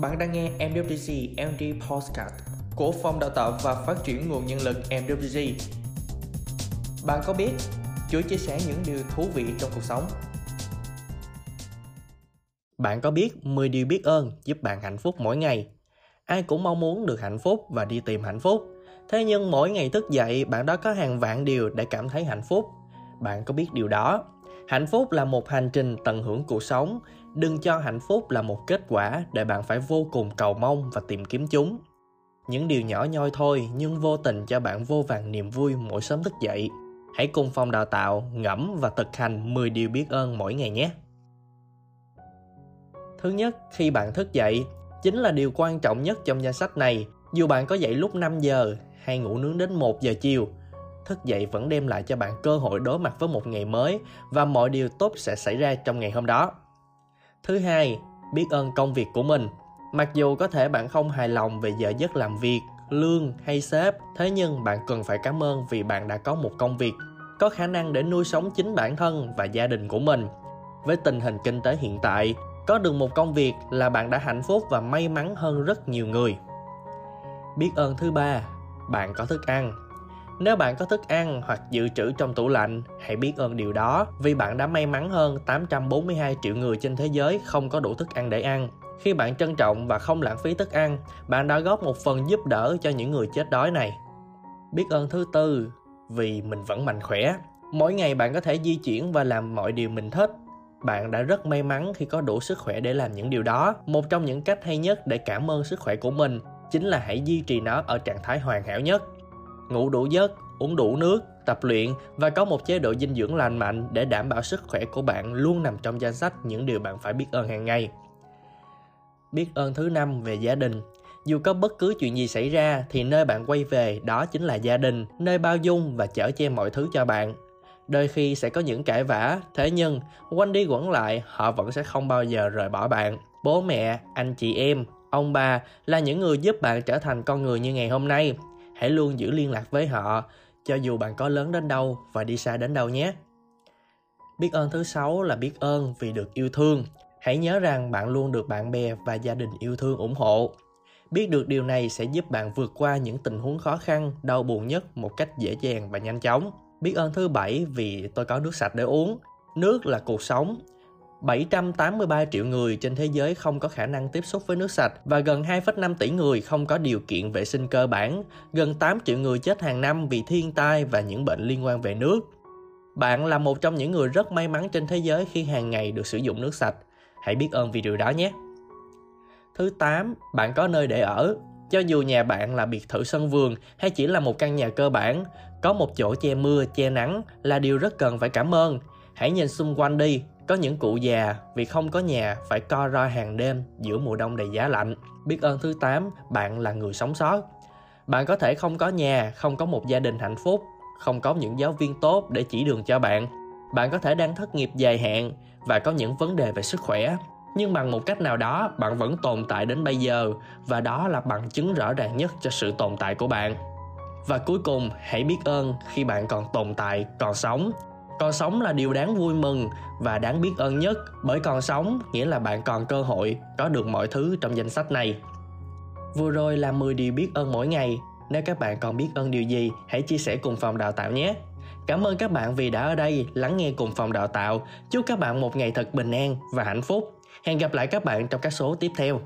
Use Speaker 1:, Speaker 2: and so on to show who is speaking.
Speaker 1: Bạn đang nghe MWG MD Postcard của Phòng Đào tạo và Phát triển Nguồn Nhân lực MWG. Bạn có biết Chúa chia sẻ những điều thú vị trong cuộc sống? Bạn có biết 10 điều biết ơn giúp bạn hạnh phúc mỗi ngày? Ai cũng mong muốn được hạnh phúc và đi tìm hạnh phúc. Thế nhưng mỗi ngày thức dậy, bạn đó có hàng vạn điều để cảm thấy hạnh phúc. Bạn có biết điều đó? Hạnh phúc là một hành trình tận hưởng cuộc sống, đừng cho hạnh phúc là một kết quả để bạn phải vô cùng cầu mong và tìm kiếm chúng. Những điều nhỏ nhoi thôi nhưng vô tình cho bạn vô vàng niềm vui mỗi sớm thức dậy. Hãy cùng phòng đào tạo ngẫm và thực hành 10 điều biết ơn mỗi ngày nhé. Thứ nhất, khi bạn thức dậy, chính là điều quan trọng nhất trong danh sách này. Dù bạn có dậy lúc 5 giờ hay ngủ nướng đến 1 giờ chiều, thức dậy vẫn đem lại cho bạn cơ hội đối mặt với một ngày mới và mọi điều tốt sẽ xảy ra trong ngày hôm đó. Thứ hai, biết ơn công việc của mình. Mặc dù có thể bạn không hài lòng về giờ giấc làm việc, lương hay sếp, thế nhưng bạn cần phải cảm ơn vì bạn đã có một công việc có khả năng để nuôi sống chính bản thân và gia đình của mình. Với tình hình kinh tế hiện tại, có được một công việc là bạn đã hạnh phúc và may mắn hơn rất nhiều người. Biết ơn thứ ba, bạn có thức ăn nếu bạn có thức ăn hoặc dự trữ trong tủ lạnh, hãy biết ơn điều đó vì bạn đã may mắn hơn 842 triệu người trên thế giới không có đủ thức ăn để ăn. Khi bạn trân trọng và không lãng phí thức ăn, bạn đã góp một phần giúp đỡ cho những người chết đói này. Biết ơn thứ tư, vì mình vẫn mạnh khỏe. Mỗi ngày bạn có thể di chuyển và làm mọi điều mình thích. Bạn đã rất may mắn khi có đủ sức khỏe để làm những điều đó. Một trong những cách hay nhất để cảm ơn sức khỏe của mình chính là hãy duy trì nó ở trạng thái hoàn hảo nhất ngủ đủ giấc, uống đủ nước, tập luyện và có một chế độ dinh dưỡng lành mạnh để đảm bảo sức khỏe của bạn luôn nằm trong danh sách những điều bạn phải biết ơn hàng ngày. Biết ơn thứ năm về gia đình. Dù có bất cứ chuyện gì xảy ra thì nơi bạn quay về đó chính là gia đình, nơi bao dung và chở che mọi thứ cho bạn. Đôi khi sẽ có những cãi vã, thế nhưng quanh đi quẩn lại họ vẫn sẽ không bao giờ rời bỏ bạn. Bố mẹ, anh chị em, ông bà là những người giúp bạn trở thành con người như ngày hôm nay hãy luôn giữ liên lạc với họ, cho dù bạn có lớn đến đâu và đi xa đến đâu nhé. Biết ơn thứ sáu là biết ơn vì được yêu thương. Hãy nhớ rằng bạn luôn được bạn bè và gia đình yêu thương ủng hộ. Biết được điều này sẽ giúp bạn vượt qua những tình huống khó khăn, đau buồn nhất một cách dễ dàng và nhanh chóng. Biết ơn thứ bảy vì tôi có nước sạch để uống. Nước là cuộc sống. 783 triệu người trên thế giới không có khả năng tiếp xúc với nước sạch và gần 2,5 tỷ người không có điều kiện vệ sinh cơ bản, gần 8 triệu người chết hàng năm vì thiên tai và những bệnh liên quan về nước. Bạn là một trong những người rất may mắn trên thế giới khi hàng ngày được sử dụng nước sạch. Hãy biết ơn vì điều đó nhé. Thứ 8, bạn có nơi để ở. Cho dù nhà bạn là biệt thự sân vườn hay chỉ là một căn nhà cơ bản, có một chỗ che mưa, che nắng là điều rất cần phải cảm ơn. Hãy nhìn xung quanh đi, có những cụ già vì không có nhà phải co ro hàng đêm giữa mùa đông đầy giá lạnh. Biết ơn thứ 8, bạn là người sống sót. Bạn có thể không có nhà, không có một gia đình hạnh phúc, không có những giáo viên tốt để chỉ đường cho bạn. Bạn có thể đang thất nghiệp dài hạn và có những vấn đề về sức khỏe. Nhưng bằng một cách nào đó, bạn vẫn tồn tại đến bây giờ và đó là bằng chứng rõ ràng nhất cho sự tồn tại của bạn. Và cuối cùng, hãy biết ơn khi bạn còn tồn tại, còn sống còn sống là điều đáng vui mừng và đáng biết ơn nhất bởi còn sống nghĩa là bạn còn cơ hội có được mọi thứ trong danh sách này. Vừa rồi là 10 điều biết ơn mỗi ngày. Nếu các bạn còn biết ơn điều gì, hãy chia sẻ cùng phòng đào tạo nhé. Cảm ơn các bạn vì đã ở đây lắng nghe cùng phòng đào tạo. Chúc các bạn một ngày thật bình an và hạnh phúc. Hẹn gặp lại các bạn trong các số tiếp theo.